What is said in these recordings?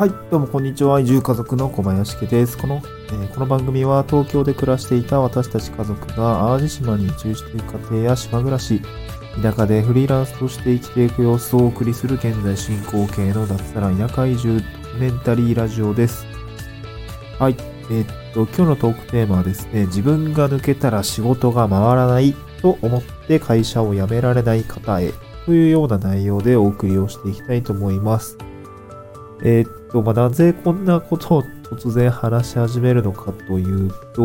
はい、どうもこんにちは。移住家族の小林家です。この、えーこの番組は東京で暮らしていた私たち家族が淡路島に移住していく家庭や島暮らし、田舎でフリーランスとして生きていく様子をお送りする現在進行形の脱サラ田舎移住メンタリーラジオです。はい、えーっと、今日のトークテーマはですね、自分が抜けたら仕事が回らないと思って会社を辞められない方へというような内容でお送りをしていきたいと思います。えーっと、まあ、なぜこんなことを突然話し始めるのかというと、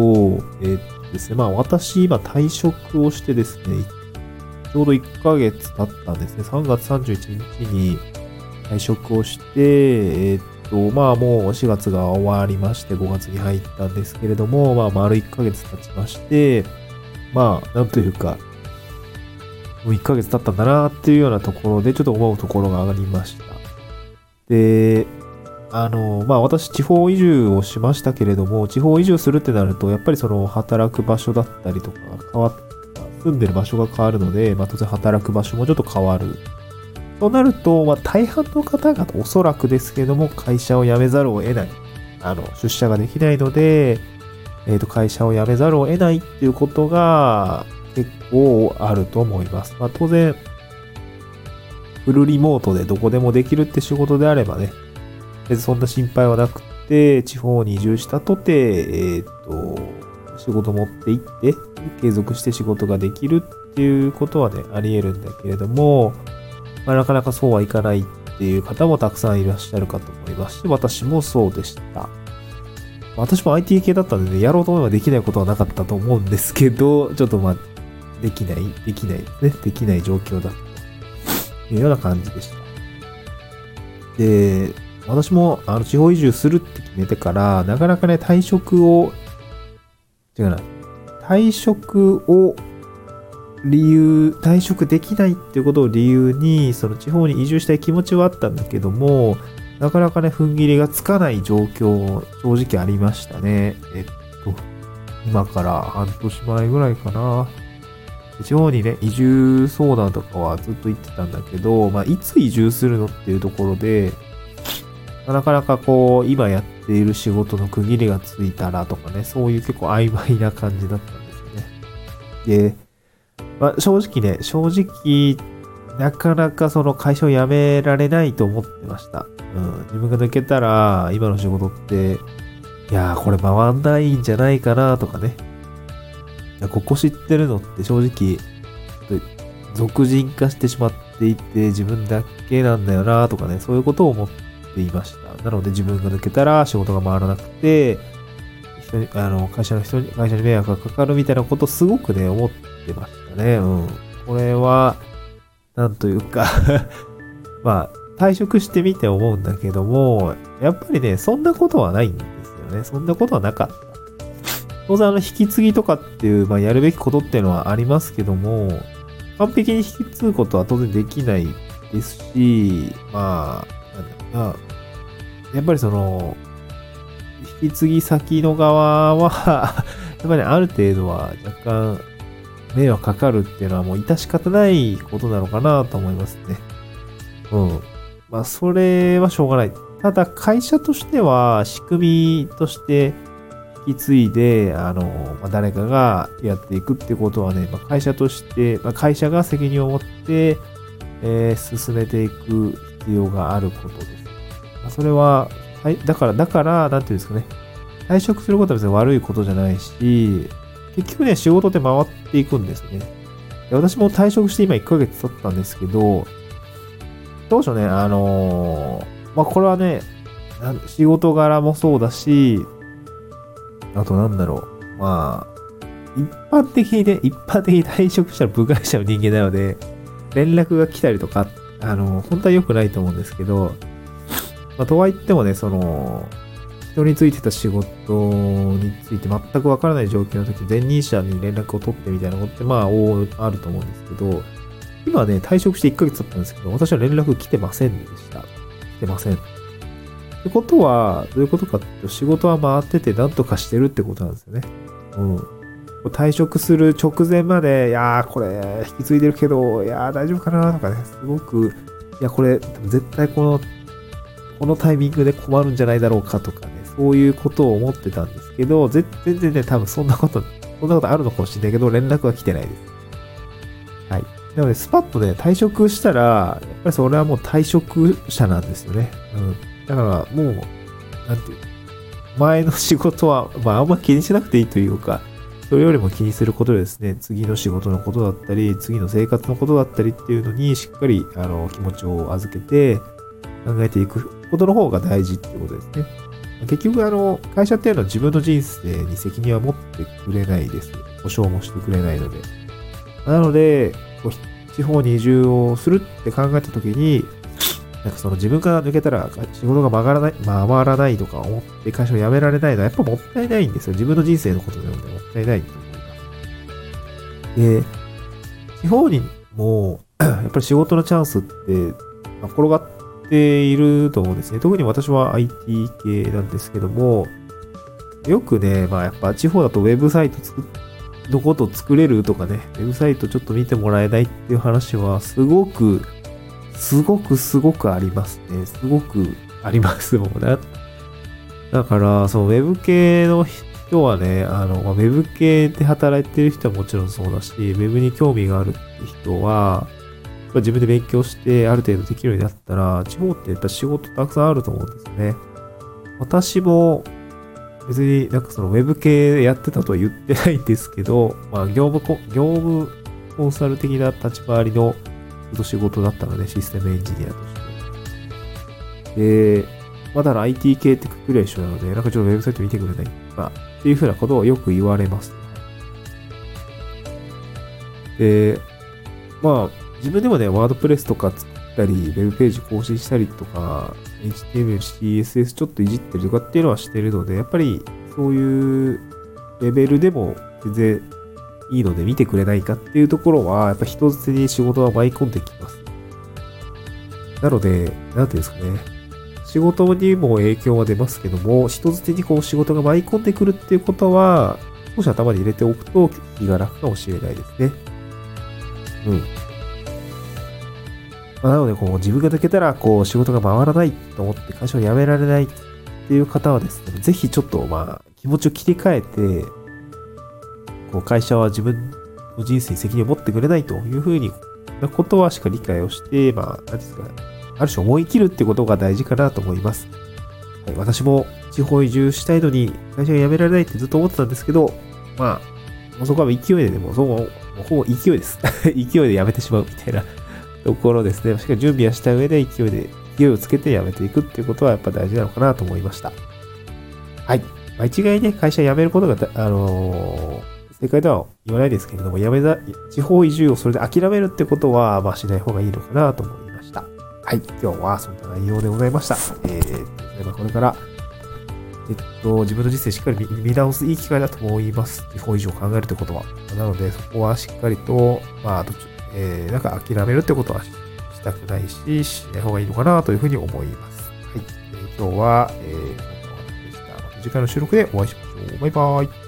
えーっとですね、まあ私今退職をしてですね、ちょうど1ヶ月経ったんですね。3月31日に退職をして、えーっと、まあもう4月が終わりまして5月に入ったんですけれども、まあ丸1ヶ月経ちまして、まあなんというか、もう1ヶ月経ったんだなっていうようなところでちょっと思うところがありました。で、あの、まあ私地方移住をしましたけれども、地方移住するってなると、やっぱりその働く場所だったりとか変わっ住んでる場所が変わるので、まあ当然働く場所もちょっと変わる。となると、まあ大半の方々おそらくですけども、会社を辞めざるを得ない。あの、出社ができないので、えっ、と、会社を辞めざるを得ないっていうことが結構あると思います。まあ当然、フルリモートでどこでもできるって仕事であればね、別にそんな心配はなくて、地方に移住したとて、えっ、と、仕事持って行って、継続して仕事ができるっていうことはね、あり得るんだけれども、まあ、なかなかそうはいかないっていう方もたくさんいらっしゃるかと思いますし、私もそうでした。私も IT 系だったんでね、やろうと思えばできないことはなかったと思うんですけど、ちょっとまあ、できない、できないですね。できない状況だったというような感じでした。で、私もあの地方移住するって決めてから、なかなかね、退職を、違うな、退職を理由、退職できないっていうことを理由に、その地方に移住したい気持ちはあったんだけども、なかなかね、踏ん切りがつかない状況、正直ありましたね。えっと、今から半年前ぐらいかな。地方にね、移住相談とかはずっと言ってたんだけど、まあ、いつ移住するのっていうところで、なかなかこう、今やっている仕事の区切りがついたらとかね、そういう結構曖昧な感じだったんですよね。で、まあ、正直ね、正直、なかなかその会社を辞められないと思ってました。うん。自分が抜けたら、今の仕事って、いやー、これ回んないんじゃないかなとかね。いやここ知ってるのって正直、俗人化してしまっていて、自分だけなんだよなとかね、そういうことを思っていました。なので自分が抜けたら仕事が回らなくて、人に、あの、会社の人に、会社に迷惑がかかるみたいなことすごくね、思ってましたね。うん。これは、なんというか まあ、退職してみて思うんだけども、やっぱりね、そんなことはないんですよね。そんなことはなかった。当然、あの、引き継ぎとかっていう、まあ、やるべきことっていうのはありますけども、完璧に引き継ぐことは当然できないですし、まあ、なんだ。やっぱりその、引き継ぎ先の側は やっぱり、ある程度は若干迷惑かかるっていうのはもう致し方ないことなのかなと思いますね。うん。まあ、それはしょうがない。ただ、会社としては仕組みとして引き継いで、あの、まあ、誰かがやっていくってことはね、まあ、会社として、まあ、会社が責任を持って、えー進めていく必要があることです。それは、はい、だから、だから、なんていうんですかね。退職することは別に悪いことじゃないし、結局ね、仕事って回っていくんですね。私も退職して今1ヶ月経ったんですけど、当初ね、あのーまあ、これはね、仕事柄もそうだし、あとなんだろう、まあ、一般的にね、一般的に退職したら部外者の人間なので、連絡が来たりとか、あの、本当は良くないと思うんですけど、まあ、とは言ってもね、その、人についてた仕事について全くわからない状況の時、前任者に連絡を取ってみたいなことって、まあ、大あると思うんですけど、今ね、退職して1ヶ月経ったんですけど、私は連絡来てませんでした。来てません。ってことは、どういうことかっていうと、仕事は回ってて何とかしてるってことなんですよね。うん。退職する直前まで、いやー、これ、引き継いでるけど、いやー、大丈夫かなとかね、すごく、いや、これ、絶対この、このタイミングで困るんじゃないだろうかとかね、そういうことを思ってたんですけど、全然ね、多分そんなこと、そんなことあるのかもしれないけど、連絡は来てないです。はい。なので、スパッとね、退職したら、やっぱりそれはもう退職者なんですよね。うん。だから、もう、なんていう、前の仕事は、まあ、あんま気にしなくていいというか、それよりも気にすることでですね、次の仕事のことだったり、次の生活のことだったりっていうのにしっかりあの気持ちを預けて考えていくことの方が大事っていうことですね。結局あの、会社っていうのは自分の人生に責任は持ってくれないです。保証もしてくれないので。なので、地方に移住をするって考えたときに、なんかその自分が抜けたら仕事が曲がらない、回らないとか思って会社を辞められないのはやっぱもったいないんですよ。自分の人生のことなのでもったいないと思います。で、地方にも、やっぱり仕事のチャンスって、転がっていると思うんですね。特に私は IT 系なんですけども、よくね、まあやっぱ地方だとウェブサイト作のこと作れるとかね、ウェブサイトちょっと見てもらえないっていう話はすごくすごくすごくありますね。すごくありますもんね。だから、そのウェブ系の人はね、あの、ウェブ系で働いてる人はもちろんそうだし、ウェブに興味がある人は、自分で勉強してある程度できるようになったら、地方ってやっぱ仕事たくさんあると思うんですね。私も別になんかそのウェブ系やってたとは言ってないんですけど、まあ業務業務コンサル的な立ち回りのと仕事だったので、システムエンジニアとして。で、まだ IT 系ってくくりは一緒なので、なんかちょっとウェブサイト見てくれないかっていうふうなことをよく言われます。で、まあ、自分でもね、ワードプレスとか作ったり、ウェブページ更新したりとか、HTML、CSS ちょっといじってるとかっていうのはしてるので、やっぱりそういうレベルでも全然いいので見てくれないかっていうところは、やっぱ人づてに仕事は舞い込んできます。なので、なんていうんですかね。仕事にも影響は出ますけども、人づてにこう仕事が舞い込んでくるっていうことは、少し頭に入れておくと気が楽かもしれないですね。うん。まあ、なので、こう自分が抜けたら、こう仕事が回らないと思って会社を辞められないっていう方はですね、ぜひちょっとまあ気持ちを切り替えて、こう会社は自分の人生に責任を持ってくれないというふうになことはしか理解をして、まあ、何ですか、ある種思い切るってことが大事かなと思います。はい、私も地方移住したいのに会社が辞められないってずっと思ってたんですけど、まあ、もうそこは勢いででも、そう、ほぼ勢いです。勢いで辞めてしまうみたいなところですね。しかり準備はした上で勢いで、勢いをつけて辞めていくっていうことはやっぱ大事なのかなと思いました。はい。まあ、一概にね、会社辞めることが、あのー正解とは言わないですけれども、やめた、地方移住をそれで諦めるってことは、まあしない方がいいのかなと思いました。はい、今日はそんな内容でございました。えー、これから、えっと、自分の人生しっかり見直すいい機会だと思います。地方移住を考えるってことは。なので、そこはしっかりと、まあ、えー、なんか諦めるってことはしたくないし、しない方がいいのかなというふうに思います。はい。えー、今日は、えー、次回の収録でお会いしましょう。バイバーイ。